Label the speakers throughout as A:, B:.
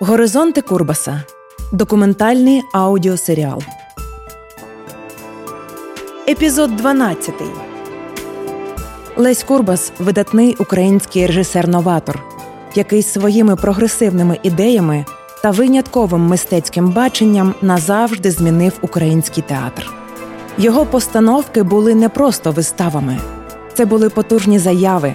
A: Горизонти Курбаса. Документальний аудіосеріал. Епізод 12. Лесь Курбас видатний український режисер-новатор, який своїми прогресивними ідеями та винятковим мистецьким баченням назавжди змінив український театр. Його постановки були не просто виставами, це були потужні заяви,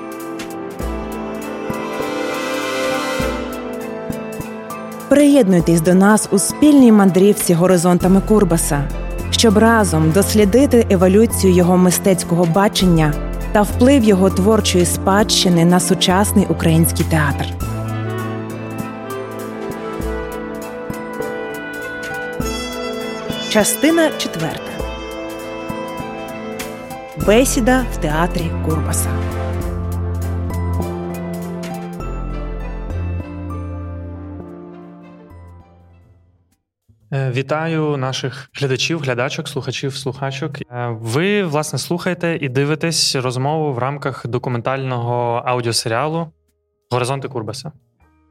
A: Приєднуйтесь до нас у спільній мандрівці горизонтами Курбаса, щоб разом дослідити еволюцію його мистецького бачення та вплив його творчої спадщини на сучасний український театр. Частина четверта. Бесіда в театрі Курбаса.
B: Вітаю наших глядачів, глядачок, слухачів, слухачок. Е, ви власне слухаєте і дивитесь розмову в рамках документального аудіосеріалу Горизонти Курбаса.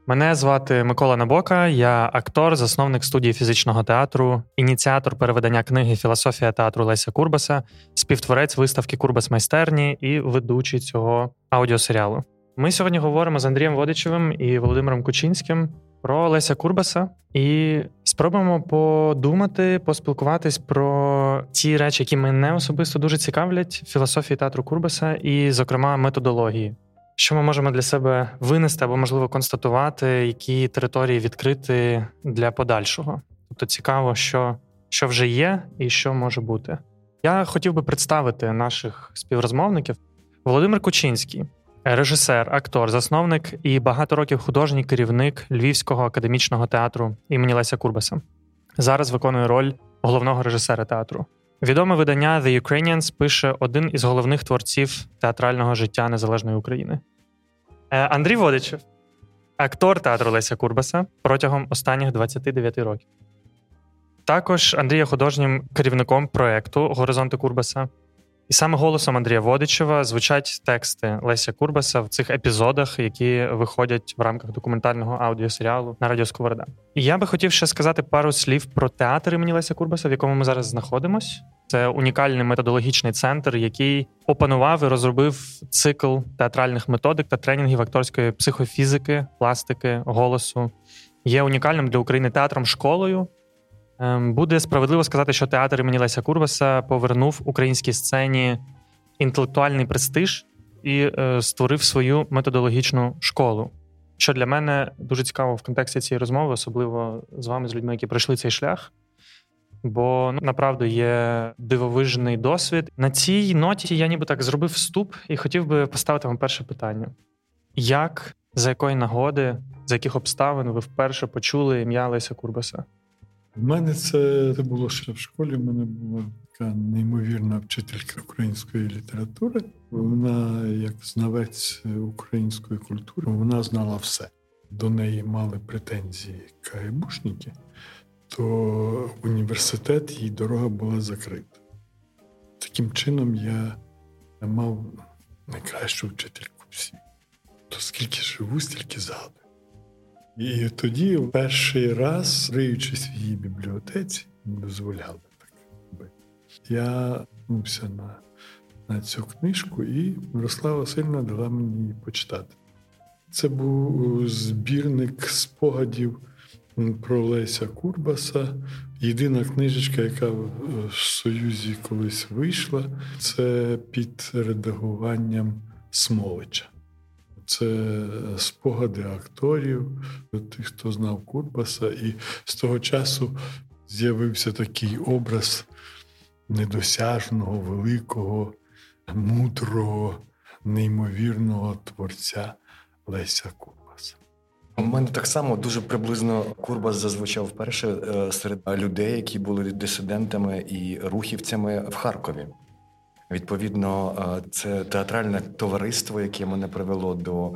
B: Мене звати Микола Набока, я актор, засновник студії фізичного театру, ініціатор переведення книги Філософія театру Леся Курбаса, співтворець виставки Курбас майстерні і ведучий цього аудіосеріалу. Ми сьогодні говоримо з Андрієм Водичевим і Володимиром Кучинським про Леся Курбаса і спробуємо подумати, поспілкуватись про ті речі, які мене особисто дуже цікавлять філософії театру Курбаса, і, зокрема, методології. Що ми можемо для себе винести або, можливо, констатувати, які території відкрити для подальшого. Тобто цікаво, що що вже є і що може бути. Я хотів би представити наших співрозмовників. Володимир Кучинський, режисер, актор, засновник і багато років художній керівник Львівського академічного театру імені Леся Курбаса. Зараз виконує роль головного режисера театру. Відоме видання The Ukrainians пише один із головних творців театрального життя Незалежної України. Е, Андрій Водичев, актор театру Леся Курбаса протягом останніх 29 років. Також Андрій є художнім керівником проєкту Горизонти Курбаса. І саме голосом Андрія Водичева звучать тексти Леся Курбаса в цих епізодах, які виходять в рамках документального аудіосеріалу на Радіо Сковорода. І я би хотів ще сказати пару слів про театр імені Леся Курбаса, в якому ми зараз знаходимось. Це унікальний методологічний центр, який опанував і розробив цикл театральних методик та тренінгів акторської психофізики, пластики, голосу. Є унікальним для України театром школою. Ем, буде справедливо сказати, що театр імені Леся Курбаса повернув українській сцені інтелектуальний престиж і е, створив свою методологічну школу. Що для мене дуже цікаво в контексті цієї розмови, особливо з вами, з людьми, які пройшли цей шлях. Бо ну, направду є дивовижний досвід. На цій ноті я ніби так зробив вступ і хотів би поставити вам перше питання: як, за якої нагоди, за яких обставин ви вперше почули ім'я Леся Курбаса?
C: У мене це було ще в школі. У мене була така неймовірна вчителька української літератури. Вона, як знавець української культури, вона знала все. До неї мали претензії КГБшники, то університет їй дорога була закрита. Таким чином я мав найкращу вчительку всі. То скільки живу, стільки згадую. І тоді, перший раз, риючись в її бібліотеці, дозволяли так робити. Я нувся на на цю книжку, і Мирослава Васильівна дала мені її почитати. Це був збірник спогадів про Леся Курбаса. Єдина книжечка, яка в Союзі колись вийшла, це під редагуванням Смолича. Це спогади акторів, тих, хто знав Курбаса, і з того часу з'явився такий образ недосяжного, великого, мудрого, неймовірного творця Леся Курбаса.
D: У мене так само дуже приблизно Курбас зазвучав вперше е, серед людей, які були дисидентами і рухівцями в Харкові. Відповідно, е, це театральне товариство, яке мене привело до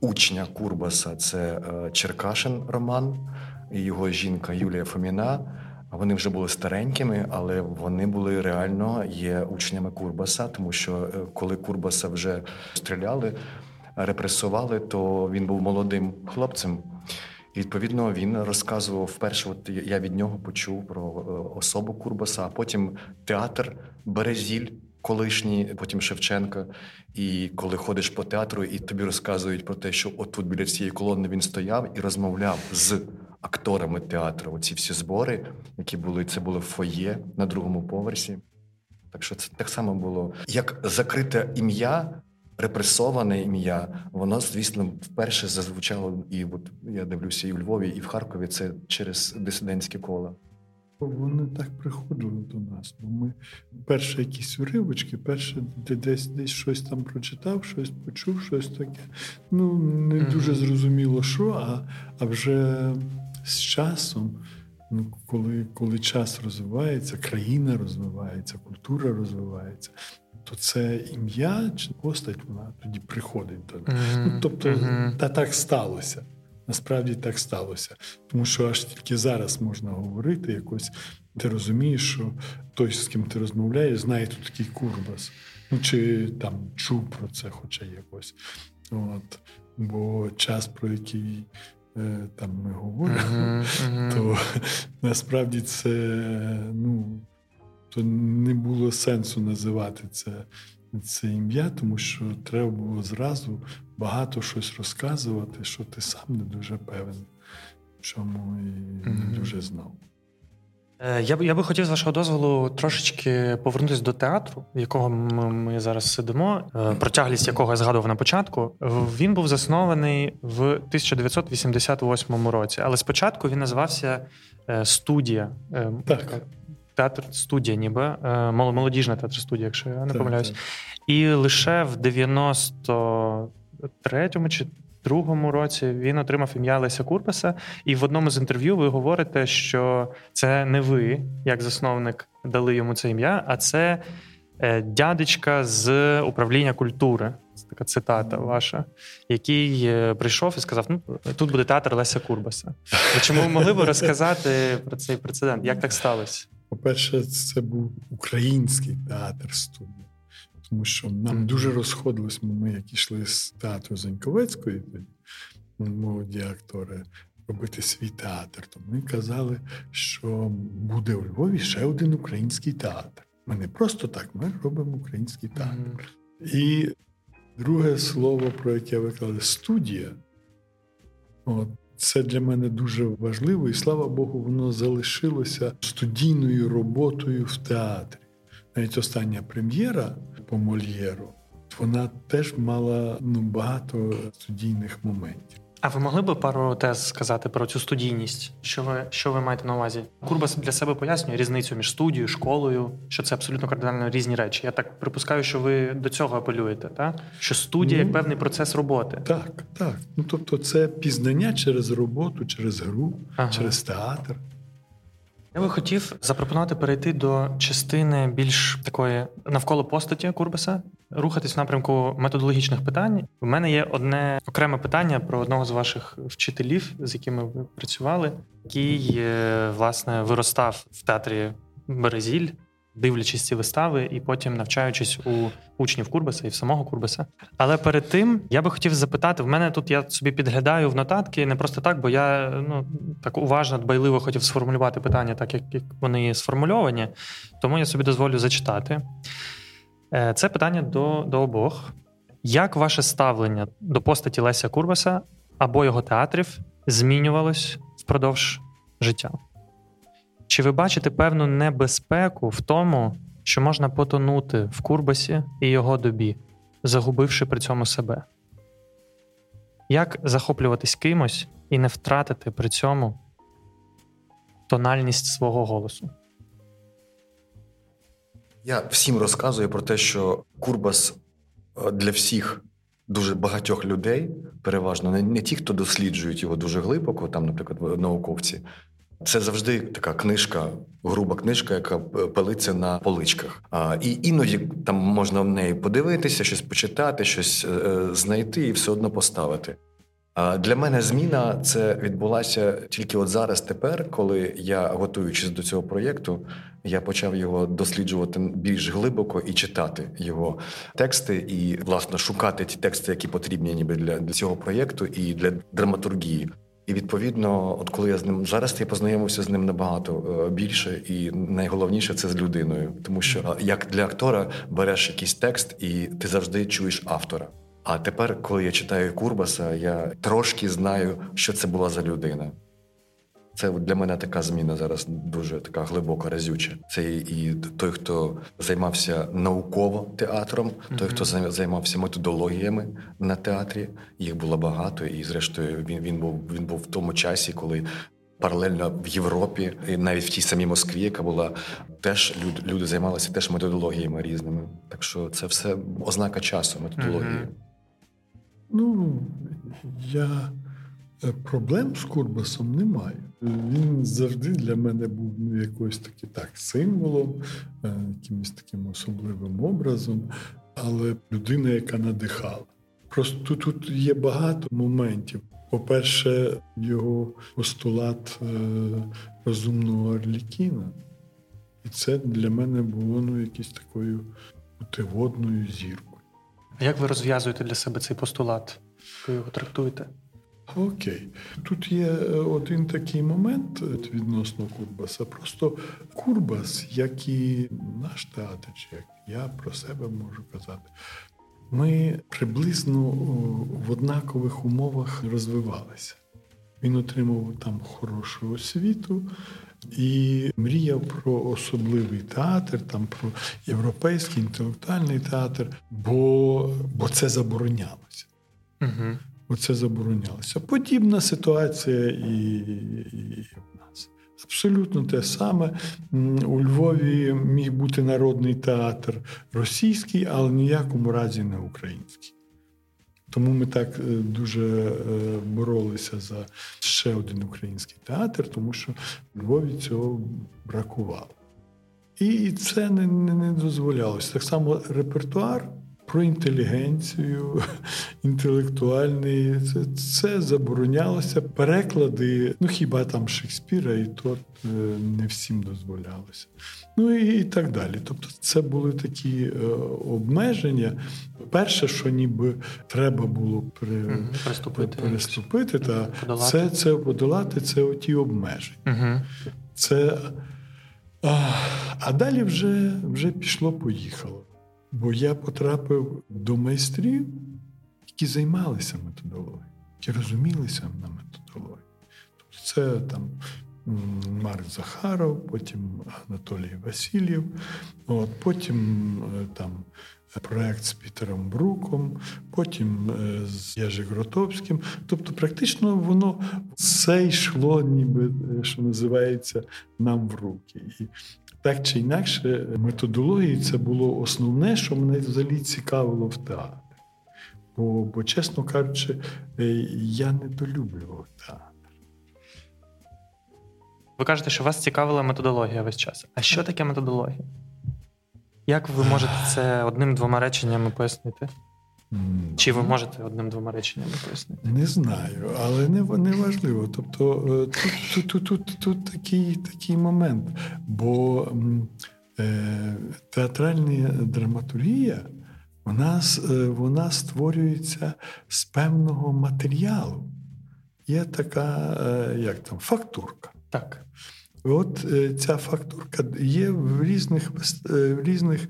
D: учня Курбаса. Це е, Черкашин Роман і його жінка Юлія Фоміна. Вони вже були старенькими, але вони були реально є учнями Курбаса, тому що коли Курбаса вже стріляли репресували, то він був молодим хлопцем. І відповідно він розказував вперше. От я від нього почув про е, особу Курбаса, а потім театр Березіль, колишній, потім Шевченка. І коли ходиш по театру, і тобі розказують про те, що отут біля цієї колони він стояв і розмовляв з акторами театру. Оці всі збори, які були, це було фоє на другому поверсі. Так що це так само було як закрите ім'я репресоване ім'я, воно, звісно, вперше зазвучало, і от я дивлюся, і в Львові, і в Харкові це через дисидентські кола.
C: Вони так приходили до нас. Бо ми перше якісь уривочки, перше десь десь щось там прочитав, щось почув, щось таке. Ну не дуже зрозуміло, що, а а вже з часом, ну коли коли час розвивається, країна розвивається, культура розвивається, то це ім'я чи постать вона тоді приходить до mm-hmm. Ну, Тобто, mm-hmm. та так сталося. Насправді так сталося. Тому що аж тільки зараз можна говорити якось. Ти розумієш, що той, з ким ти розмовляєш, знає тут такий курбас. Ну, чи там чув про це, хоча якось. От. Бо час, про який е, там ми говоримо, mm-hmm. то насправді це ну, то не було сенсу називати це це ім'я, тому що треба було зразу багато щось розказувати, що ти сам не дуже певен, чому і не дуже знав.
B: Е, я б я би хотів з вашого дозволу трошечки повернутися до театру, в якого ми, ми зараз сидимо, е, про тяглість якого я згадував на початку. Він був заснований в 1988 році, але спочатку він називався е, студія.
C: Так
B: театр студія, ніби е, молодіжна театр студія, якщо я не помиляюсь. І лише в 93-му чи другому році він отримав ім'я Леся Курбаса. І в одному з інтерв'ю ви говорите, що це не ви, як засновник, дали йому це ім'я, а це е, дядечка з управління культури. Це така цитата ваша, який е, прийшов і сказав: Ну тут буде театр Леся Курбаса. Чому ви могли б розказати про цей прецедент? Як так сталося?
C: По-перше, це був український театр студії, тому що нам дуже розходилось, ми як ішли з театру Заньковецької, молоді актори, робити свій театр. То ми казали, що буде у Львові ще один український театр. Ми не просто так, ми робимо український театр. І друге слово, про яке ви казали, студія. От, це для мене дуже важливо, і слава Богу, воно залишилося студійною роботою в театрі. Навіть остання прем'єра по Мольєру, вона теж мала ну, багато студійних моментів.
B: А ви могли б пару тез сказати про цю студійність? Що ви що ви маєте на увазі? Курбас для себе пояснює різницю між студією, школою, що це абсолютно кардинально різні речі. Я так припускаю, що ви до цього апелюєте, так? Що студія ну, як певний процес роботи.
C: Так, так. Ну тобто, це пізнання через роботу, через гру, ага. через театр.
B: Я би хотів запропонувати перейти до частини більш такої навколо постаті Курбаса, рухатись в напрямку методологічних питань. У мене є одне окреме питання про одного з ваших вчителів, з якими ви працювали, який е, власне виростав в театрі Березіль дивлячись ці вистави і потім навчаючись у учнів Курбаса і в самого Курбаса. Але перед тим я би хотів запитати: в мене тут я собі підглядаю в нотатки не просто так, бо я ну так уважно, дбайливо хотів сформулювати питання, так як, як вони сформульовані. Тому я собі дозволю зачитати. Е, це питання до, до обох. Як ваше ставлення до постаті Леся Курбаса або його театрів змінювалось впродовж життя? Чи ви бачите певну небезпеку в тому, що можна потонути в Курбасі і його добі, загубивши при цьому себе? Як захоплюватись кимось і не втратити при цьому тональність свого голосу?
D: Я всім розказую про те, що Курбас е, для всіх дуже багатьох людей, переважно не, не ті, хто досліджують його дуже глибоко, там, наприклад, науковці. Це завжди така книжка, груба книжка, яка пилиться на поличках. А, І іноді там можна в неї подивитися, щось почитати, щось е, е знайти і все одно поставити. Для мене зміна це відбулася тільки от зараз, тепер, коли я, готуючись до цього проєкту, я почав його досліджувати більш глибоко і читати його тексти, і власне шукати ті тексти, які потрібні ніби для, для цього проєкту і для драматургії. І відповідно, от коли я з ним зараз я познайомився з ним набагато е, більше, і найголовніше це з людиною, тому що як для актора береш якийсь текст, і ти завжди чуєш автора. А тепер, коли я читаю Курбаса, я трошки знаю, що це була за людина. Це для мене така зміна зараз дуже така глибока, разюча. Це і той, хто займався науково театром, mm-hmm. той, хто займався методологіями на театрі. Їх було багато, і зрештою він він був він був в тому часі, коли паралельно в Європі, і навіть в тій самій Москві, яка була теж люди, люди займалися теж методологіями різними. Так що це все ознака часу методології. Mm-hmm.
C: Ну я е, проблем з Курбасом не маю. Він завжди для мене був ну, якоюсь таки так символом, е, якимось таким особливим образом, але людина, яка надихала. Просто тут є багато моментів. По-перше, його постулат е, розумного Арлікіна. І це для мене було ну, якоюсь такою путеводною зіркою.
B: Як ви розв'язуєте для себе цей постулат? Ви його трактуєте?
C: Окей. Тут є е, один такий момент відносно Курбаса. Просто Курбас, як і наш театр, як я про себе можу казати, ми приблизно в однакових умовах розвивалися. Він отримав там хорошу освіту і мріяв про особливий театр, там про європейський інтелектуальний театр, бо бо це заборонялося. Угу. Бо це заборонялося. Подібна ситуація і, і в нас. Абсолютно те саме. У Львові міг бути народний театр російський, але ніякому разі не український. Тому ми так е, дуже е, боролися за ще один український театр, тому що Львові цього бракувало. І це не, не, не дозволялося. Так само репертуар про інтелігенцію, інтелектуальний. Це це заборонялося. Переклади, ну хіба там Шекспіра, і то е, не всім дозволялося. Ну і, і так далі. Тобто, це були такі е, обмеження. Перше, що ніби треба було при, угу,
B: переступити,
C: переступити та це це подолати це оті обмеження. Угу. Це, а, а далі вже, вже пішло-поїхало. Бо я потрапив до майстрів, які займалися методологією, які розумілися на методології. Тобто це там Марк Захаров, потім Анатолій Васильєв, от, потім е, там проект з Пітером Бруком, потім е, з Єжи Гротовським. Тобто, практично воно все йшло, ніби е, що називається, нам в руки. І так чи інакше, методології це було основне, що мене взагалі цікавило в театрі. Бо, бо чесно кажучи, е, я недолюблював театр.
B: Ви кажете, що вас цікавила методологія весь час. А що таке методологія? Як ви можете це одним-двома реченнями пояснити? Чи ви можете одним-двома реченнями пояснити?
C: Не знаю, але не не важливо. Тобто е, тут тут, тут, тут, тут такий такий момент, бо е, театральна драматургія вона, е, вона створюється з певного матеріалу. Є така, е, як там, фактурка.
B: Так.
C: От е, ця фактурка є в різних е, в різних е,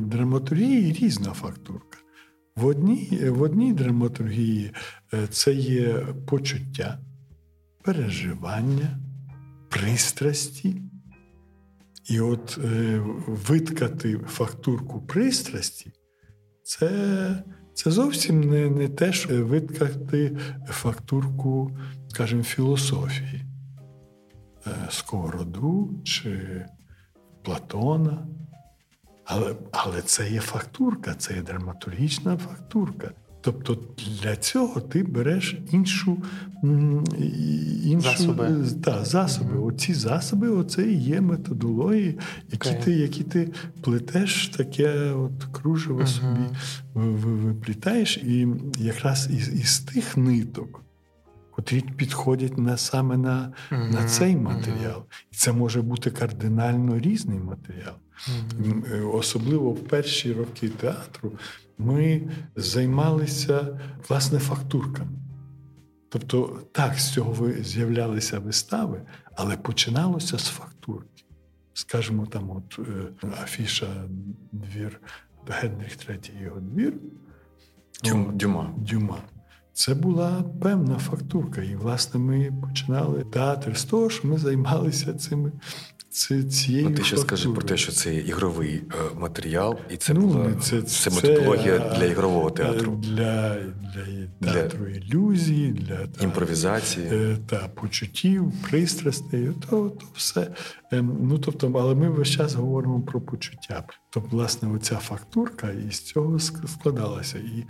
C: драматургії різна фактурка. В одній в одній драматургії це є почуття, переживання, пристрасті. І от виткати фактурку пристрасті це це зовсім не не те, що виткати фактурку, скажімо, філософії. Е, Сковороду чи Платона. Але але це є фактурка, це є драматургічна фактурка. Тобто для цього ти береш іншу іншу
B: засоби.
C: Та, засоби. Mm-hmm. Оці засоби, оце і є методології, які okay. ти які ти плетеш, таке от кружево mm-hmm. собі виплітаєш, і якраз із, із тих ниток. Котрі підходять на саме на mm-hmm. на цей матеріал. І це може бути кардинально різний матеріал. Особливо в перші роки театру ми займалися власне фактурками. Тобто, так, з цього з'являлися вистави, але починалося з фактурки. Скажімо, там, от е, афіша двір Генріх III його двір.
D: Дюм, Дюма.
C: Дюма. Це була певна фактурка. І, власне, ми починали театр з того, що ми займалися цими це цією
D: ну, Ти ще скажи про те, що це ігровий е, матеріал, і це ну, була це, це, це методологія це, для ігрового театру.
C: Для для театру для ілюзії, для
D: імпровізації
C: та, та почуттів, пристрастей. То, то все. Ем, ну, тобто, Але ми весь час говоримо про почуття. Тобто, власне, оця фактурка із цього складалася. І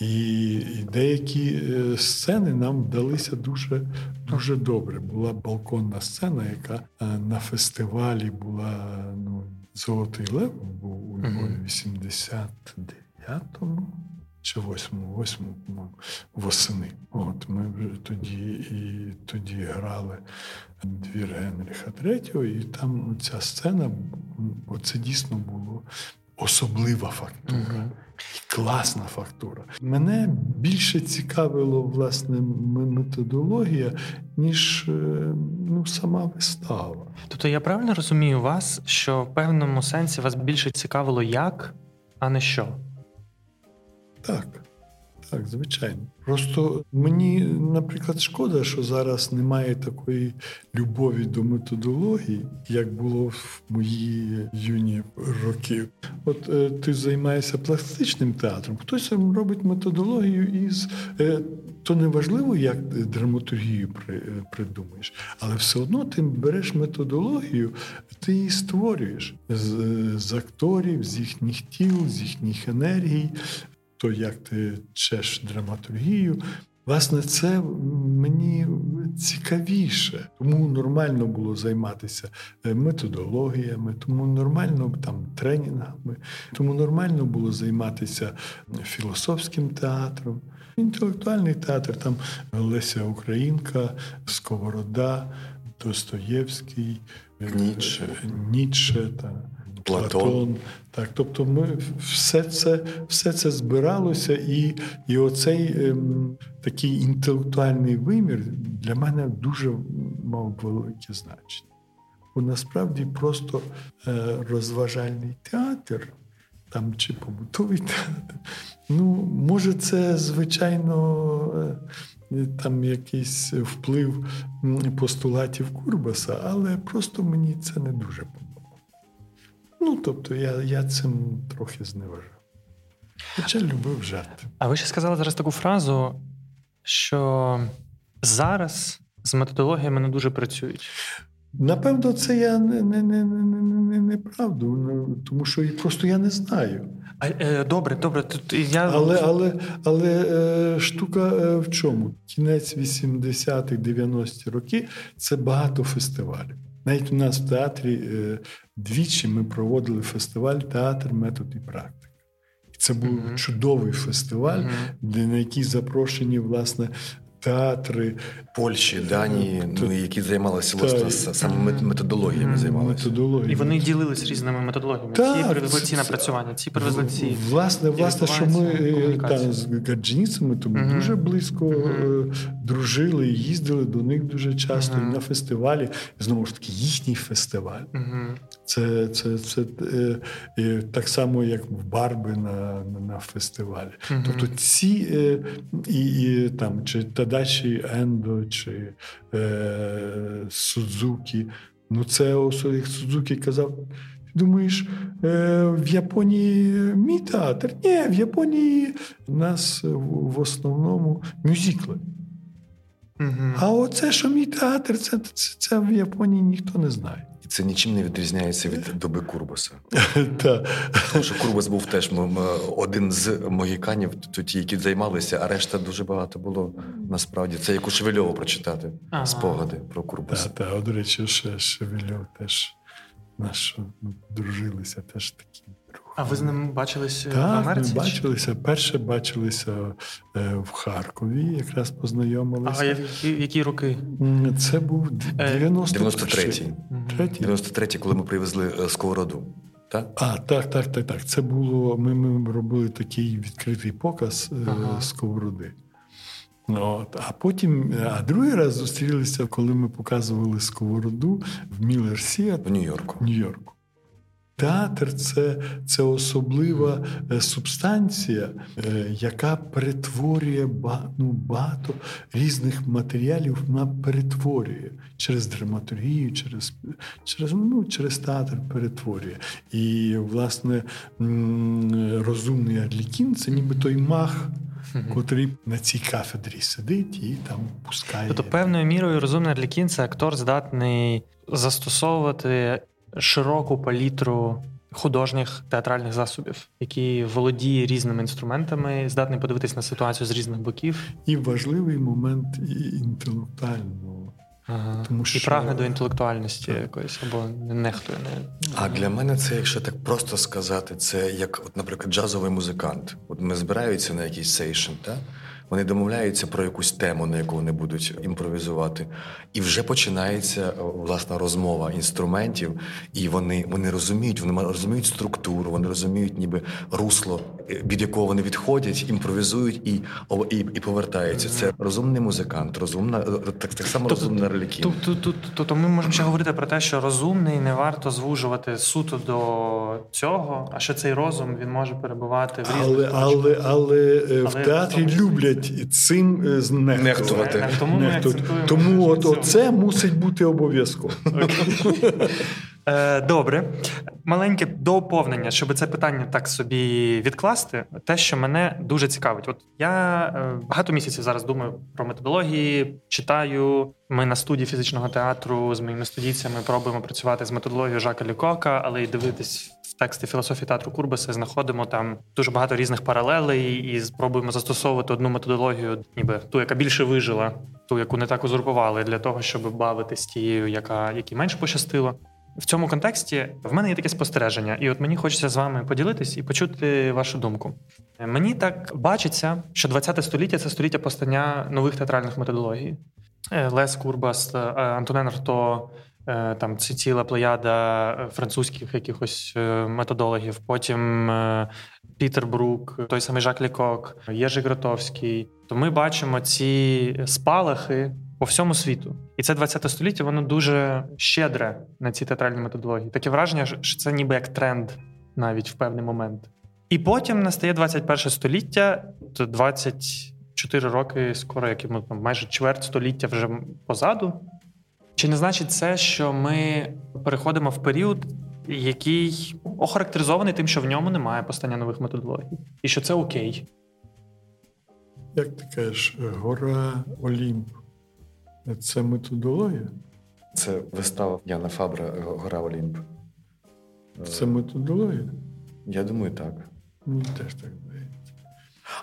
C: і, і деякі е, сцени нам вдалися дуже дуже добре. Була балконна сцена, яка е, на фестивалі була ну, Золотий Лев був у Львові 89-му. Чи 8-му восени. От ми вже тоді і тоді грали двір Генріха III, і там ця сцена, це дійсно було особлива фактура. uh Класна фактура. Мене більше цікавило власне методологія, ніж е, ну, сама вистава.
B: Тобто я правильно розумію вас, що в певному сенсі вас більше цікавило як, а не що?
C: Так. Так, звичайно. Просто мені, наприклад, шкода, що зараз немає такої любові до методології, як було в мої юні роки. От е, ти займаєшся пластичним театром, хтось робить методологію із е, то не важливо, як драматургію при, е, придумаєш, але все одно ти береш методологію, ти її створюєш з, з акторів, з їхніх тіл, з їхніх енергій то як ти чеш драматургію. Власне, це мені цікавіше, тому нормально було займатися е, методологіями, тому нормально там тренінгами, тому нормально було займатися філософським театром. Інтелектуальний театр, там Леся Українка, Сковорода, Достоєвський,
D: Ніцше,
C: Ніцше та Платон. Платон. Так, тобто, ми все це все це збиралося, і і оцей ем, такий інтелектуальний вимір для мене дуже мав велике значення. Бо насправді просто е, розважальний театр, там чи побутовий театр. Ну, може, це звичайно. Е, там якийсь вплив постулатів Курбаса, але просто мені це не дуже подобається. Ну, тобто, я я цим трохи зневажав. Хоча любив жарти.
B: А ви ще сказали зараз таку фразу, що зараз з методологіями не дуже працюють.
C: Напевно, це я не не, не, не, не, не правду, ну, тому що просто я не знаю.
B: А, е, Добре, добре. Тут я...
C: Але але, але е, штука е, в чому? Кінець 80-х, 90-ті роки це багато фестивалів. Навіть у нас в театрі е, двічі ми проводили фестиваль Театр, метод і практика. І це був mm-hmm. чудовий фестиваль, mm-hmm. де на який запрошені власне театри
D: Польщі, Данії, ну які займалися власне саме методологіями. Займалися
B: і вони ділились різними методологіями.
C: Так,
B: ці привезли ці напрацювання, ці привезли ці
C: власне, власне, що ми е, та, з гаджинцями тому uh дуже близько uh дружили, їздили до них дуже часто uh і на фестивалі. Знову ж таки, їхній фестиваль. Це це, це е, так само, як в Барби на на, фестивалі. Тобто ці е, і, і там чи Тадачі Ендо чи е, Судзукі. Ну, це як Судзукі казав. Думаєш, е, в Японії мій театр? Ні, в Японії у нас в основному мюзикли. Угу. А оце, що мій театр, це, це, це в Японії ніхто не знає.
D: І це нічим не відрізняється від доби Курбаса.
C: Тому
D: що Курбас був теж один з могіканів, ті, які займалися, а решта дуже багато було насправді. Це як у Шевельову прочитати ага. спогади про Курбаса.
C: Так, до речі, ще Шевельов теж наш дружилися, теж такі.
B: А ви з ним бачилися
C: так,
B: в Америці?
C: Ми бачилися. Перше бачилися е, в Харкові, якраз познайомилися.
B: А які, які роки?
C: Це був 93-й.
D: 93-й, коли ми привезли е, сковороду. Так?
C: А, так, так, так, так. Це було. Ми ми робили такий відкритий показ е, ага. сковороди. От. А потім, а другий раз зустрілися, коли ми показували сковороду в Miller Theatre
D: в Нью-Йорку.
C: В Нью-Йорку. Театр це це особлива е, субстанція, е, яка перетворює ну, багато різних матеріалів, вона перетворює через драматургію, через через, ну, через театр перетворює. І, власне, розумний Арлікін це ніби той мах. Котрий на цій кафедрі сидить і там пускає.
B: Тобто, певною мірою розумний Арлікін це актор здатний застосовувати широку палітру художніх театральних засобів, які володіє різними інструментами, здатний подивитись на ситуацію з різних боків.
C: І важливий момент інтелектуального.
B: Ага. Тому що... І прагне до інтелектуальності так. якоїсь або не нехтує. Не...
D: А для мене це, якщо так просто сказати, це як, от, наприклад, джазовий музикант. От ми збираються на якийсь сейшн, так? Вони домовляються про якусь тему, на яку вони будуть імпровізувати, і вже починається е, власна розмова інструментів, і вони вони розуміють, вони розуміють структуру, вони розуміють, ніби русло, е, від якого вони відходять, імпровізують і і, і повертаються. Це розумний музикант, розумна е, так так само тобто, розумна релікія.
B: Тобто ми можемо ще говорити про те, що розумний не варто звужувати суто до цього, а що цей розум він може перебувати в різних
C: але, але, але, але в театрі люблять люблять цим е,
D: нехтувати.
B: Е, тому нехтувати.
C: Тому от це мусить бути обов'язково.
B: Е, добре, маленьке доповнення, щоб це питання так собі відкласти. Те, що мене дуже цікавить. От я багато місяців зараз думаю про методології, читаю. Ми на студії фізичного театру з моїми студійцями пробуємо працювати з методологією Жака Лікока, але й дивитись в тексти філософії театру Курбаса. Знаходимо там дуже багато різних паралелей і спробуємо застосовувати одну методологію, ніби ту, яка більше вижила, ту, яку не так узурпували, для того, щоб бавитись тією, яка якій менше пощастило. В цьому контексті в мене є таке спостереження, і от мені хочеться з вами поділитись і почути вашу думку. Мені так бачиться, що 20 століття це століття постання нових театральних методологій. Е, Лес Курбас, е, Антонен Арто, е, там ціла плеяда французьких якихось методологів. Потім Пітер Брук, той самий Жак Лікок, Єжи Гротовський. То ми бачимо ці спалахи по всьому світу, і це 20 століття. Воно дуже щедре на ці театральні методології. Таке враження, що це ніби як тренд навіть в певний момент. І потім настає 21 століття, 20 4 роки, скоро як йому там майже чверть століття вже позаду. Чи не значить це, що ми переходимо в період, який охарактеризований тим, що в ньому немає постання нових методологій, і що це окей?
C: Як ти кажеш, гора Олімп це методологія?
D: Це вистава Яна Фабра Гора Олімп.
C: Це методологія?
D: Я думаю, так.
C: Мені теж так.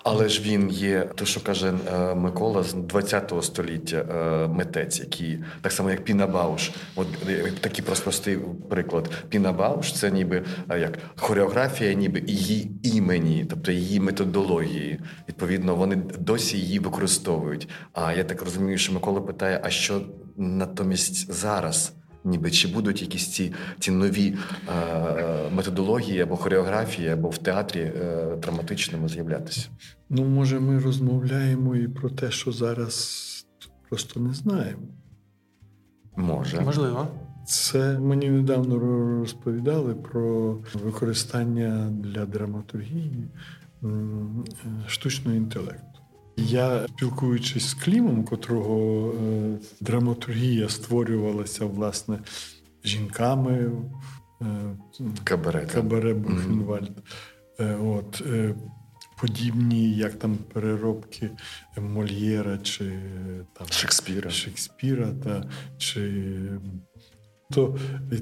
D: Але ж він є, то що каже е, Микола з 20 століття е, митець, який так само як Піна Бауш. От е, такий простий приклад. Піна Бауш це ніби як хореографія, ніби її імені, тобто її методології. Відповідно, вони досі її використовують. А я так розумію, що Микола питає: а що натомість зараз? Ніби чи будуть якісь ці ці нові е, методології або хореографії, або в театрі е, драматичному з'являтися?
C: Ну, може, ми розмовляємо і про те, що зараз просто не знаємо.
D: Може.
B: Можливо.
C: Це мені недавно розповідали про використання для драматургії е, штучного інтелекту. Я спілкуючись з Клімом, котрого е, драматургія створювалася власне жінками
D: е, кабаре
C: кабаре Бухенвальд. Mm-hmm. От, е, подібні, як там переробки Мольєра чи там
D: Шекспіра.
C: Шекспіра та чи. То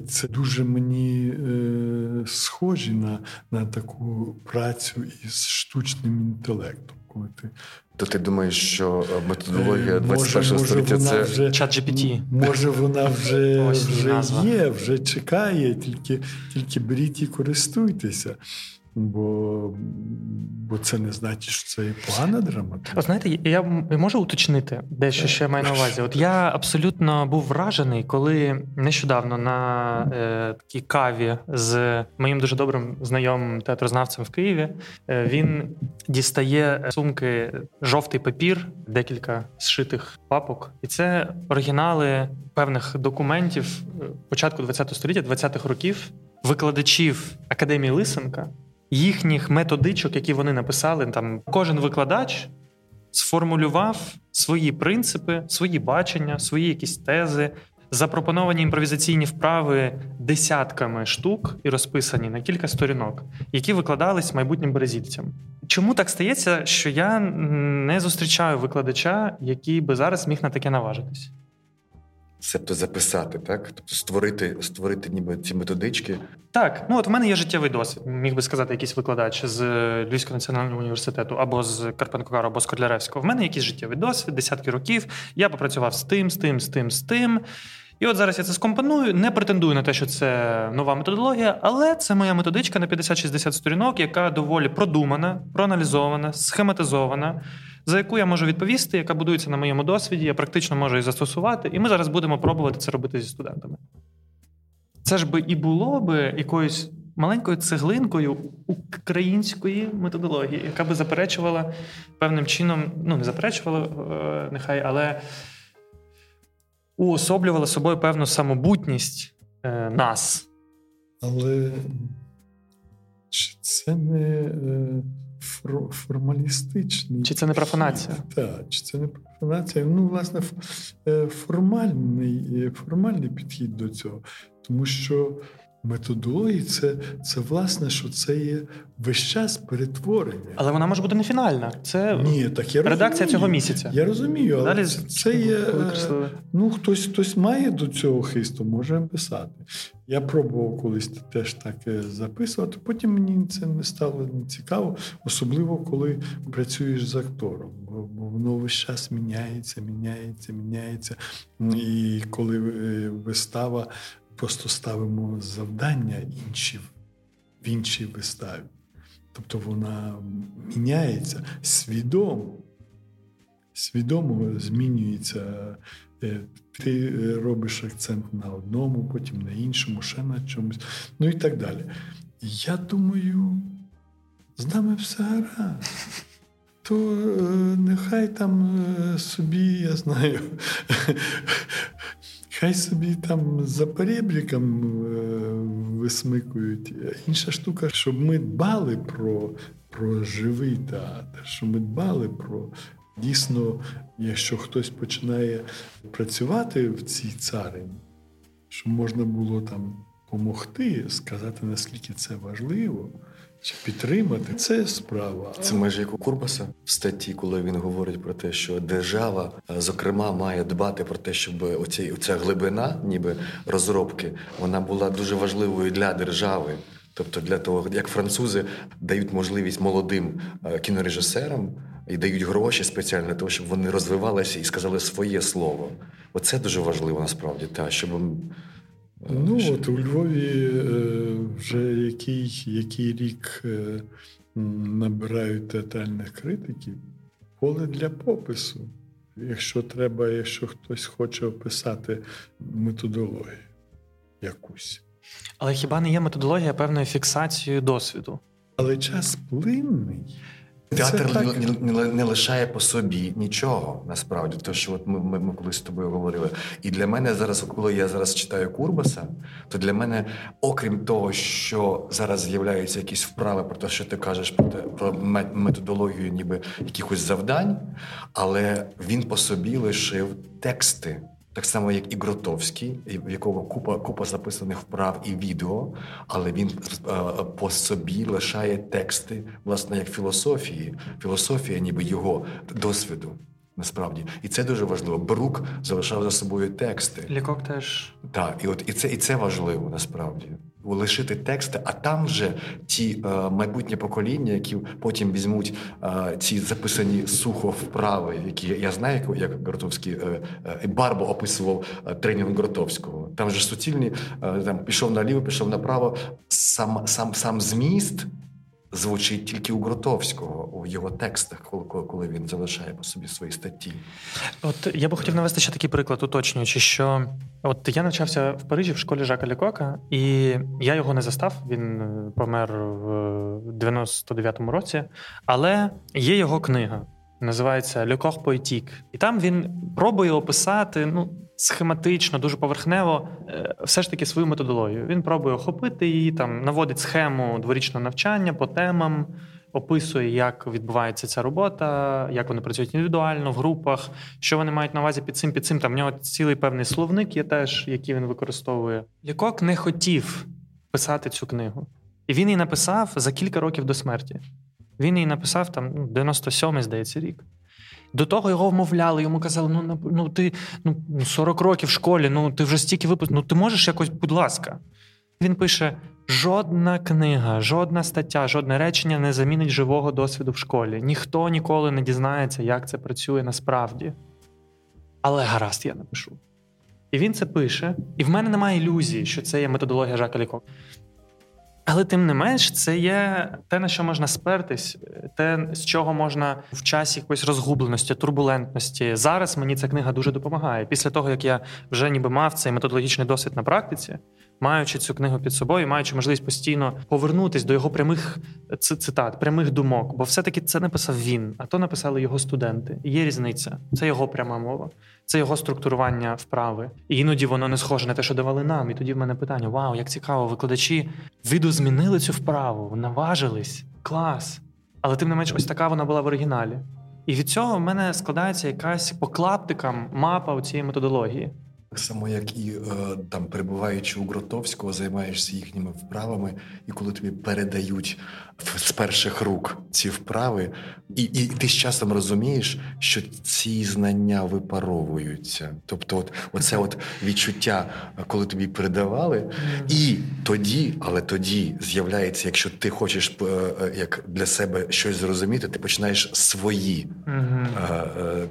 C: це дуже мені е, схожі на на таку працю із штучним інтелектом. Коли ти
D: то ти думаєш, що е, методологія 21 століття це
B: вже, чат GPT.
C: Може, вона вже вже є, вже чекає, тільки тільки беріть і користуйтеся. Бо бо це не значить, що це і погана драматургія.
B: Знаєте, я можу уточнити дещо ще маю на увазі. От я абсолютно був вражений, коли нещодавно на е, такій каві з моїм дуже добрим знайомим театрознавцем в Києві е, він дістає сумки жовтий папір, декілька зшитих папок, і це оригінали певних документів е, початку ХХ століття, 20-х років, викладачів академії Лисенка їхніх методичок, які вони написали, там кожен викладач сформулював свої принципи, свої бачення, свої якісь тези, запропоновані імпровізаційні вправи десятками штук і розписані на кілька сторінок, які викладались майбутнім березільцям. Чому так стається, що я не зустрічаю викладача, який би зараз міг на таке наважитись?
D: Себто записати, так? Тобто створити створити ніби ці методички.
B: Так, ну от в мене є життєвий досвід, міг би сказати, якийсь викладач з Львівського національного університету або з Карпенко або з Котляревського. В мене якийсь життєвий досвід, десятки років. Я попрацював з тим, з тим, з тим, з тим. І от зараз я це скомпоную, не претендую на те, що це нова методологія, але це моя методичка на 50-60 сторінок, яка доволі продумана, проаналізована, схематизована за яку я можу відповісти, яка будується на моєму досвіді, я практично можу її застосувати, і ми зараз будемо пробувати це робити зі студентами. Це ж би і було би якоюсь маленькою цеглинкою української методології, яка би заперечувала певним чином, ну не заперечувала, е, нехай, але уособлювала собою певну самобутність е, нас.
C: Але чи це не. Е, формалістичний.
B: Чи це не профанація?
C: Так, чи це не профанація? Ну, власне, е, формальний, е, формальний підхід до цього, тому що. Методології це це власне, що це є весь час перетворення.
B: Але вона може бути не фінальна. Це
C: Ні, так я
B: редакція
C: розумію.
B: цього місяця.
C: Я розумію, але Далі це є. Використали. Ну, хтось хтось має до цього хисту, може писати. Я пробував колись теж так е, записувати, потім мені це не стало цікаво, особливо коли працюєш з актором, бо воно весь час міняється, міняється, міняється. І коли е, вистава просто ставимо завдання інші в іншій виставі. Тобто вона міняється свідомо. Свідомо змінюється. Е, ти робиш акцент на одному, потім на іншому, ще на чомусь, ну і так далі. Я думаю, з нами все гаразд. То е, нехай там е, собі, я знаю, Хай собі там за перебріком е, висмикують. Інша штука, щоб ми дбали про про живий театр, щоб ми дбали про дійсно, якщо хтось починає працювати в цій царині, щоб можна було там допомогти, сказати, наскільки це важливо. Чи підтримати це справа?
D: Це майже як у Курбаса в статті, коли він говорить про те, що держава, е, зокрема, має дбати про те, щоб оці, оця глибина, ніби розробки, вона була дуже важливою для держави. Тобто для того, як французи дають можливість молодим е, кінорежисерам і дають гроші спеціально для того, щоб вони розвивалися і сказали своє слово. Оце дуже важливо насправді, та щоб
C: Ну от у Львові е, вже який який рік е, набирають театральних критиків, поле для попису. Якщо треба, якщо хтось хоче описати методологію якусь.
B: Але хіба не є методологія певною фіксацією досвіду?
C: Але час плинний.
D: Театр не, не не, лишає по собі нічого насправді. То що от ми, ми ми, колись з тобою говорили. І для мене зараз, коли я зараз читаю Курбаса, то для мене, окрім того, що зараз з'являються якісь вправи про те, що ти кажеш про те, про методологію, ніби якихось завдань, але він по собі лишив тексти. Так само, як і Гротовський, в якого купа купа записаних вправ і відео, але він е, по собі лишає тексти, власне, як філософії. Філософія, ніби його досвіду. Насправді, і це дуже важливо. Брук залишав за собою тексти.
B: Лікок теж
D: так, і от і це і це важливо насправді лишити тексти, а там вже ті е, майбутнє покоління, які потім візьмуть е, ці записані сухо вправи, які я знаю, як Гротовський е, е, Барбо описував е, тренінг Гротовського. Там же суцільні е, там пішов наліво, пішов направо. Сам сам сам зміст звучить тільки у Гротовського у його текстах, коли коли він залишає по собі свої статті.
B: От я би хотів навести ще такий приклад, уточнюючи, що от я навчався в Парижі в школі Жака Лікока, і я його не застав. Він е, помер в 99-му році, але є його книга. Називається Льокох Поетік. І там він пробує описати ну, схематично, дуже поверхнево, е, все ж таки свою методологію. Він пробує охопити її, там наводить схему дворічного навчання по темам, описує, як відбувається ця робота, як вони працюють індивідуально, в групах, що вони мають на увазі під цим під цим. Там в нього цілий певний словник є теж, який він використовує. Лікок не хотів писати цю книгу. І він її написав за кілька років до смерті. Він її написав там ну, 97-й, здається, рік. До того його вмовляли, йому казали: ну ну ти ну 40 років в школі, ну ти вже стільки випустив, ну ти можеш якось, будь ласка. Він пише: жодна книга, жодна стаття, жодне речення не замінить живого досвіду в школі. Ніхто ніколи не дізнається, як це працює насправді. Але гаразд, я напишу. І він це пише, і в мене немає ілюзії, що це є методологія Жака Ліко. Але тим не менш, це є те, на що можна спертись, те, з чого можна в часі якоїсь розгубленості, турбулентності. Зараз мені ця книга дуже допомагає. Після того, як я вже ніби мав цей методологічний досвід на практиці, маючи цю книгу під собою, маючи можливість постійно повернутись до його прямих цитат, прямих думок, бо все-таки це написав він, а то написали його студенти. Є різниця. Це його пряма мова, це його структурування вправи. І іноді воно не схоже на те, що давали нам. І тоді в мене питання: Вау, як цікаво, викладачі видозмінили цю вправу, наважились, клас. Але тим не менш, ось така вона була в оригіналі. І від цього в мене складається якась по клаптикам мапа у цієї методології.
D: Так само, як і е, там перебуваючи у Гротовського, займаєшся їхніми вправами, і коли тобі передають з перших рук ці вправи, і і ти з часом розумієш, що ці знання випаровуються. Тобто, от оце от відчуття, коли тобі передавали, і тоді, але тоді з'являється, якщо ти хочеш е, е, як для себе щось зрозуміти, ти починаєш свої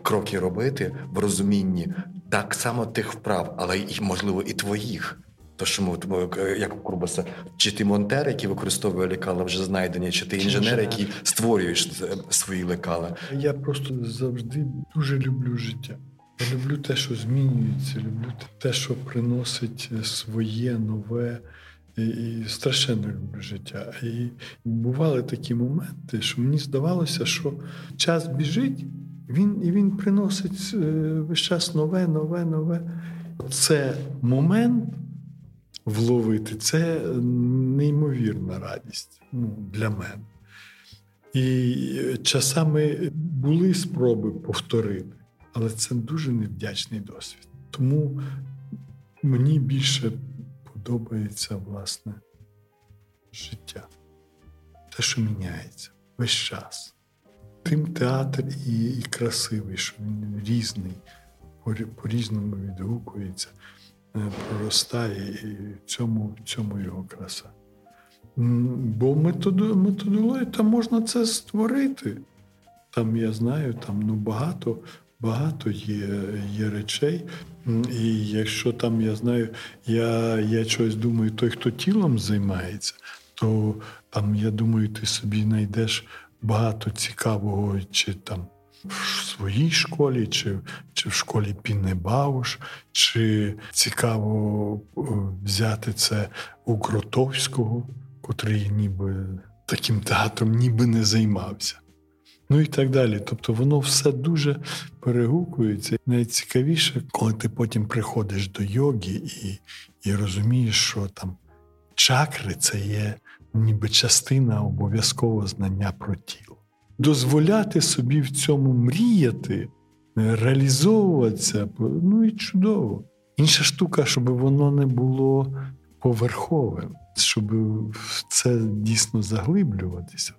D: кроки робити в розумінні. Так само тих вправ, але й можливо і твоїх. То що ми як Курбаса, чи ти монтер, який використовує лекала вже знайдені, чи ти інженер, який створюєш е, свої лекала?
C: Я просто завжди дуже люблю життя. Я люблю те, що змінюється, люблю те, що приносить своє нове. І, страшенно люблю життя. І бували такі моменти, що мені здавалося, що час біжить. Він і він приносить е, весь час нове, нове, нове. Це момент вловити, це неймовірна радість ну, для мене. І часами були спроби повторити, але це дуже невдячний досвід. Тому мені більше подобається власне життя, те, що міняється весь час. Тим театр і, і красивий, що він різний, по-різному відгукується, е, проростає, і в цьому в цьому його краса. Бо методологію там можна це створити. Там я знаю, там ну багато багато є є речей. І якщо там я знаю, я я щось думаю, той, хто тілом займається, то там, я думаю, ти собі знайдеш багато цікавого, чи там в своїй школі, чи чи в школі Піннебауш, чи цікаво е, взяти це у Кротовського, котрий ніби таким театром ніби не займався. Ну і так далі. Тобто воно все дуже перегукується. Найцікавіше, коли ти потім приходиш до йоги і, і розумієш, що там чакри це є ніби частина обов'язкового знання про тіло. Дозволяти собі в цьому мріяти реалізовуватися, ну і чудово. Інша штука, щоб воно не було поверховим, щоб це дійсно заглиблюватися,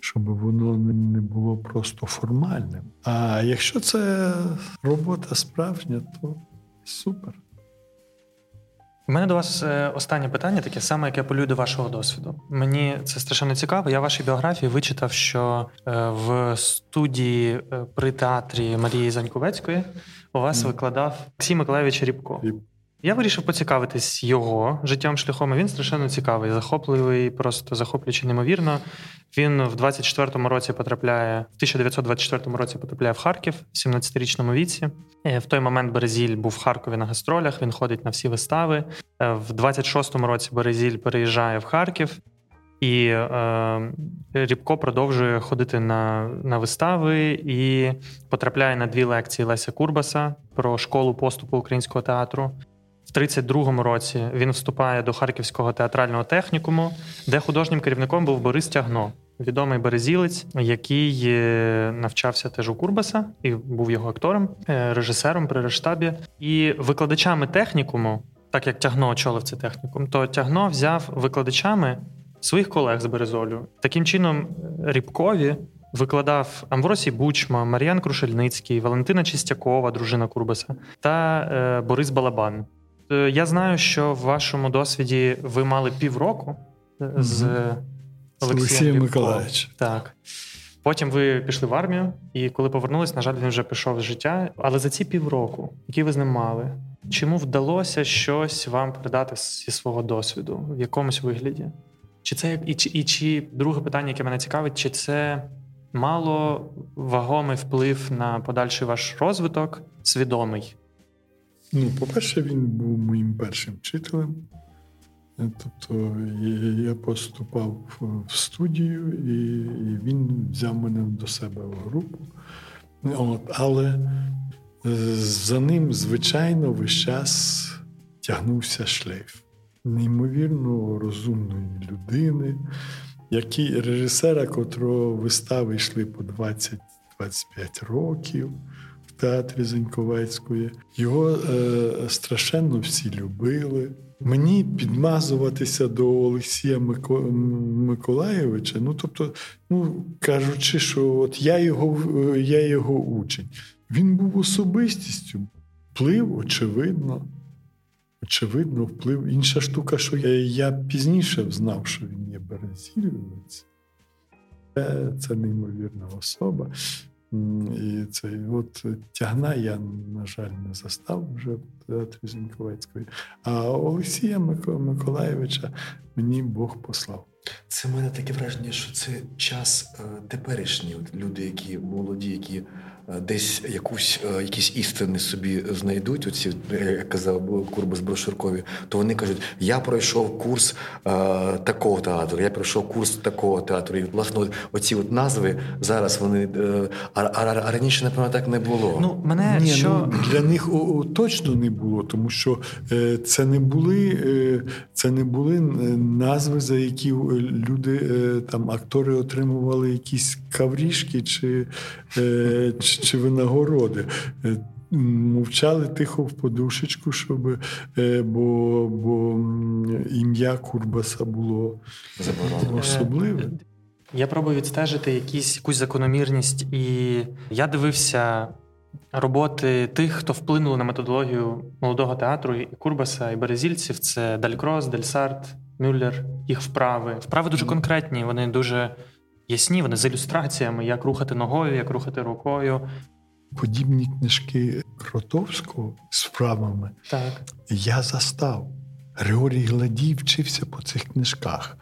C: щоб воно не було просто формальним. А якщо це робота справжня, то супер.
B: У мене до вас е, останнє питання, таке саме, яке полює до вашого досвіду. Мені це страшенно цікаво. Я в вашій біографії вичитав, що е, в студії е, при театрі Марії Заньковецької у вас викладав Олексій Миколаївич Рібко. Я вирішив поцікавитись його життям шляхом. Він страшенно цікавий, захопливий, просто захоплюючи неймовірно. Він в 24-му році потрапляє, в 1924 році потрапляє в Харків в 17-річному віці. Е, в той момент Березіль був в Харкові на гастролях. Він ходить на всі вистави. Е, в 26-му році Березіль переїжджає в Харків. І е, Рібко продовжує ходити на на вистави і потрапляє на дві лекції Леся Курбаса про школу поступу українського театру. В 32-му році він вступає до Харківського театрального технікуму, де художнім керівником був Борис Тягно, відомий березілець, який е, навчався теж у Курбаса і був його актором, е, режисером при рештабі. І викладачами технікуму, так як Тягно очолив цей технікум, то Тягно взяв викладачами своїх колег з Березолю. Таким чином, Рібкові. Викладав Амвросій Бучма, Мар'ян Крушельницький, Валентина Чистякова, дружина Курбаса, та е, Борис Балабан. Е, я знаю, що в вашому досвіді ви мали півроку е, з Олексієм
C: Миколаївичем.
B: Так. Потім ви пішли в армію, і коли повернулись, на жаль, він вже пішов з життя. Але за ці півроку, які ви з ним мали, чому вдалося щось вам передати зі свого досвіду в якомусь вигляді? Чи це і чи, і чи друге питання, яке мене цікавить, чи це мало вагомий вплив на подальший ваш розвиток, свідомий?
C: Ну, по-перше, він був моїм першим вчителем. Е, тобто я поступав в студію, і він взяв мене до себе в групу. От, Але е, за ним, звичайно, весь час тягнувся шлейф неймовірно розумної людини, які режисера, котрого вистави йшли по 20-25 років театрі Зеньковецької. Його е, страшенно всі любили. Мені підмазуватися до Олексія Мико... Миколаєвича, ну тобто, ну кажучи, що от я його я його учень. Він був особистістю, вплив, очевидно. Очевидно, вплив. Інша штука, що я я пізніше знав, що він є березілівець. Це, це неймовірна особа. І цей от тягна я, на жаль, не застав вже в театрі Зіньковецької. А Олексія Миколаєвича мені Бог послав.
D: Це в мене таке враження, що це час е, теперішній. От Люди, які молоді, які десь якусь е, якісь істини собі знайдуть, оці як казав Курбас Брошуркові, то вони кажуть: я пройшов курс е, такого театру, я пройшов курс такого театру. І власне оці от назви зараз вони е, а, а, а раніше, напевно, так не було.
B: Ну мене
C: Ні,
B: що
C: ну, для них о, о, точно не було, тому що е, це не були е, це не були назви, за які люди там актори отримували якісь каврішки чи. чи чи винагороди. Е, мовчали тихо в подушечку, щоб е, бо бо ім'я Курбаса було Заборонено. особливе.
B: Я пробую відстежити якісь, якусь закономірність, і я дивився роботи тих, хто вплинули на методологію молодого театру і Курбаса, і Березільців. Це Далькрос, Дельсарт, Мюллер, їх вправи. Вправи дуже конкретні, вони дуже ясні, вони з ілюстраціями, як рухати ногою, як рухати рукою.
C: Подібні книжки Кротовського з вправами
B: так.
C: я застав. Григорій Гладій вчився по цих книжках.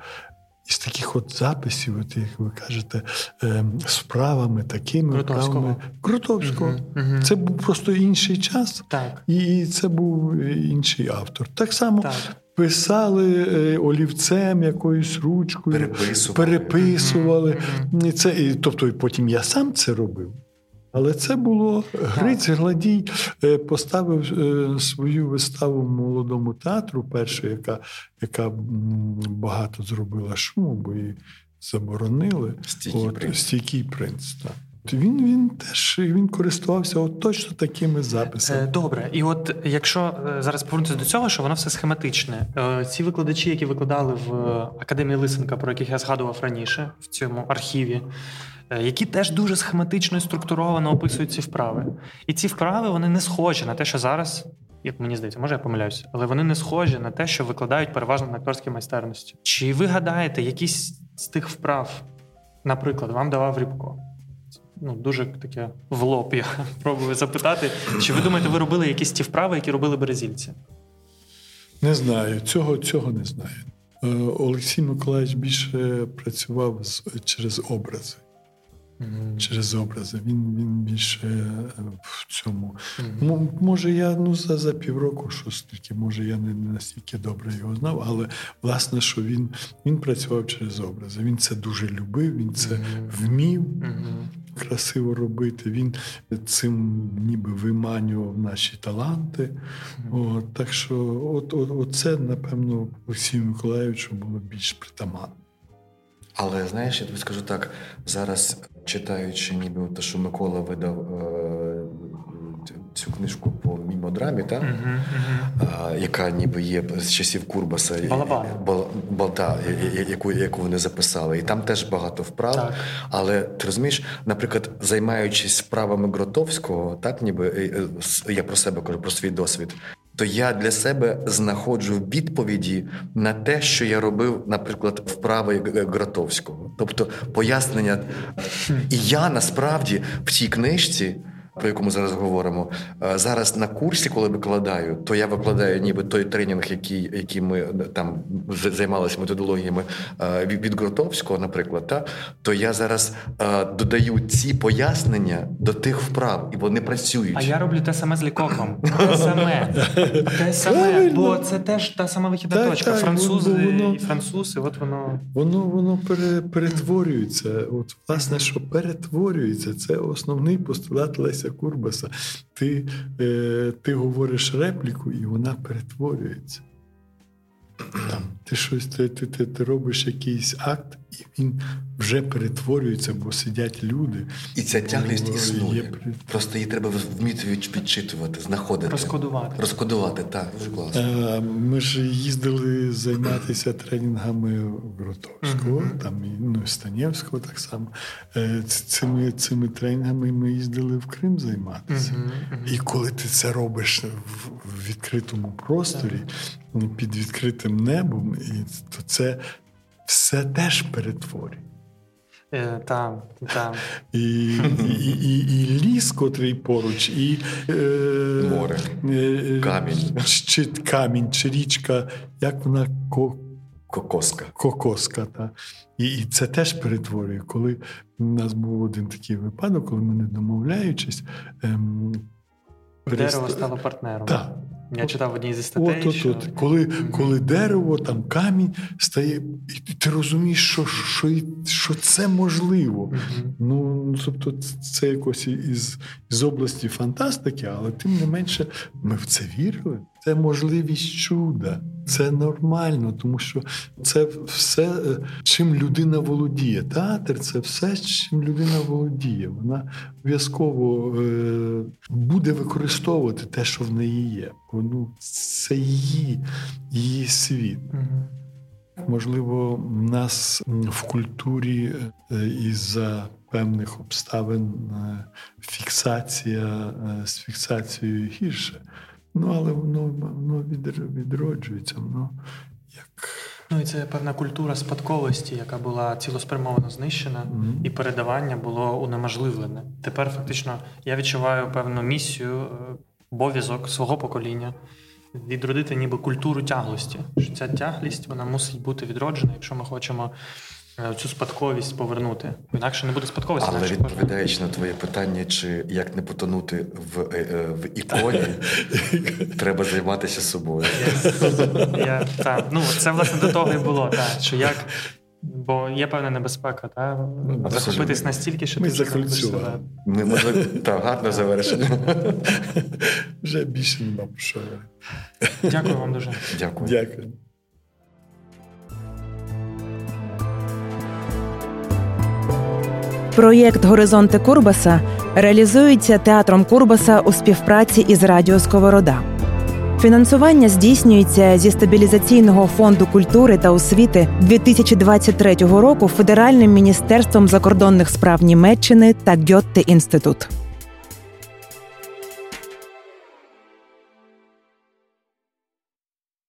C: Із таких от записів, от, як ви кажете, ем, справами такими
B: Крутовського.
C: Крутовського. Угу. Це був просто інший час,
B: так.
C: і це був інший автор. Так само
B: так
C: писали е, олівцем, якоюсь ручкою,
D: переписували.
C: переписували. Mm-hmm. Це, і, Тобто потім я сам це робив. Але це було Гриць Гладій е, поставив е, свою виставу в молодому театру, першу, яка яка багато зробила шуму, бо її заборонили.
D: Стійкий
C: От, принц. Стійкий принц так. Він він теж він користувався от точно такими записами.
B: Добре, і от якщо зараз повернутися до цього, що воно все схематичне. Ці викладачі, які викладали в академії Лисенка, про яких я згадував раніше в цьому архіві, які теж дуже схематично і структуровано описують ці вправи. І ці вправи вони не схожі на те, що зараз як мені здається, може я помиляюся, але вони не схожі на те, що викладають переважно на акторській майстерності. Чи ви гадаєте, якісь з тих вправ, наприклад, вам давав Рібко? Ну, дуже таке в лоб я пробую запитати. Чи ви думаєте, ви робили якісь ті вправи, які робили березільці?
C: Не знаю, цього цього не знаю. Е, Олексій Миколаївич більше працював з, через образи mm-hmm. через образи. Він він більше е, в цьому. Mm-hmm. Може, я ну за за півроку, що стільки, може, я не настільки добре його знав, але власне, що він він працював через образи. Він це дуже любив, він це mm-hmm. вмів. Красиво робити, він цим ніби виманював наші таланти. От, Так що, от, от, от це, напевно, Олексію Миколаївичу було більш притаманно.
D: Але знаєш, я тобі скажу так: зараз читаючи, ніби те, що Микола видав е, цю книжку по мімодрамі, та? Uh-huh, uh-huh. яка ніби є з часів Курбаса, Балта, яку яку вони записали. І там теж багато вправ. Так. Але ти розумієш, наприклад, займаючись вправами Гротовського, так ніби е, е, я про себе кажу, про свій досвід то я для себе знаходжу відповіді на те, що я робив, наприклад, вправи Гратовського. Тобто пояснення. І я насправді в цій книжці про яку ми зараз говоримо. Е, зараз на курсі, коли викладаю, то я викладаю ніби той тренінг, який який ми е, там займалися методологіями е, від Гротовського, наприклад, та то я зараз додаю ці пояснення до тих вправ, і вони працюють.
B: А я роблю те саме з лікоком. Те саме, те саме, бо це теж та сама вихідна так, точка. Так, Французи воно, і французи, от воно
C: воно воно перетворюється. От власне, що перетворюється, це основний постулат Леся Курбаса, ти, е, ти говориш репліку, і вона перетворюється. Ти щось ти, ти, ти, ти робиш якийсь акт, і він вже перетворюється, бо сидять люди.
D: І ця тяглість існує. Є... Просто її треба вміти відчитувати, знаходити.
B: Розкодувати.
D: Розкодувати, так, дуже класно.
C: Е, ми ж їздили займатися тренінгами Гротовського, mm-hmm. там і ну, Станєвського так само. Е, цими цими тренінгами ми їздили в Крим займатися. І коли ти це робиш в відкритому просторі, під відкритим небом, і то це все теж перетворює.
B: Е, Там, там.
C: І і, і, і ліс, котрий поруч, і
D: е, море, е, камінь.
C: Чи камінь, чи річка, як вона ко,
D: кокоска.
C: Кокоска, та. І і це теж перетворює. Коли у нас був один такий випадок, коли ми не домовляючись. Ем,
B: Дерево стало партнером.
C: Так.
B: Я читав в одній зі статей. От, от,
C: що... от. Коли коли дерево, там камінь стає, і ти розумієш, що що, що це можливо. Mm-hmm. Ну, Тобто, це якось із, із області фантастики, але тим не менше, ми в це вірили. Це можливість чуда, це нормально, тому що це все, е, чим людина володіє. Театр це все, чим людина володіє. Вона обов'язково е, буде використовувати те, що в неї є. Ну, Це її, її світ. Можливо, в нас в культурі е, із-за певних обставин фіксація з фіксацією гірше. Ну, але воно воно відроджується. Воно як.
B: Ну і це певна культура спадковості, яка була цілоспрямовано знищена, mm-hmm. і передавання було унеможливлене. Тепер фактично я відчуваю певну місію, е, обов'язок свого покоління відродити ніби культуру тяглості. Що Ця тяглість вона мусить бути відроджена, якщо ми хочемо цю спадковість повернути. Інакше не буде спадковості.
D: Але відповідаючи на твоє питання, чи як не потонути в е, е, в іконі, треба займатися собою.
B: Я, так, ну, Це власне до того і було, так, що як. Бо є певна небезпека, та захопитись настільки, що
C: ми
B: ти
C: закольцювали.
D: Ми може так, гарне завершення.
C: Вже більше нема про що.
B: Дякую вам дуже.
D: Дякую.
C: Дякую.
A: Проєкт Горизонти Курбаса реалізується театром Курбаса у співпраці із Радіо Сковорода. Фінансування здійснюється зі стабілізаційного фонду культури та освіти 2023 року Федеральним міністерством закордонних справ Німеччини та Гьотте інститут.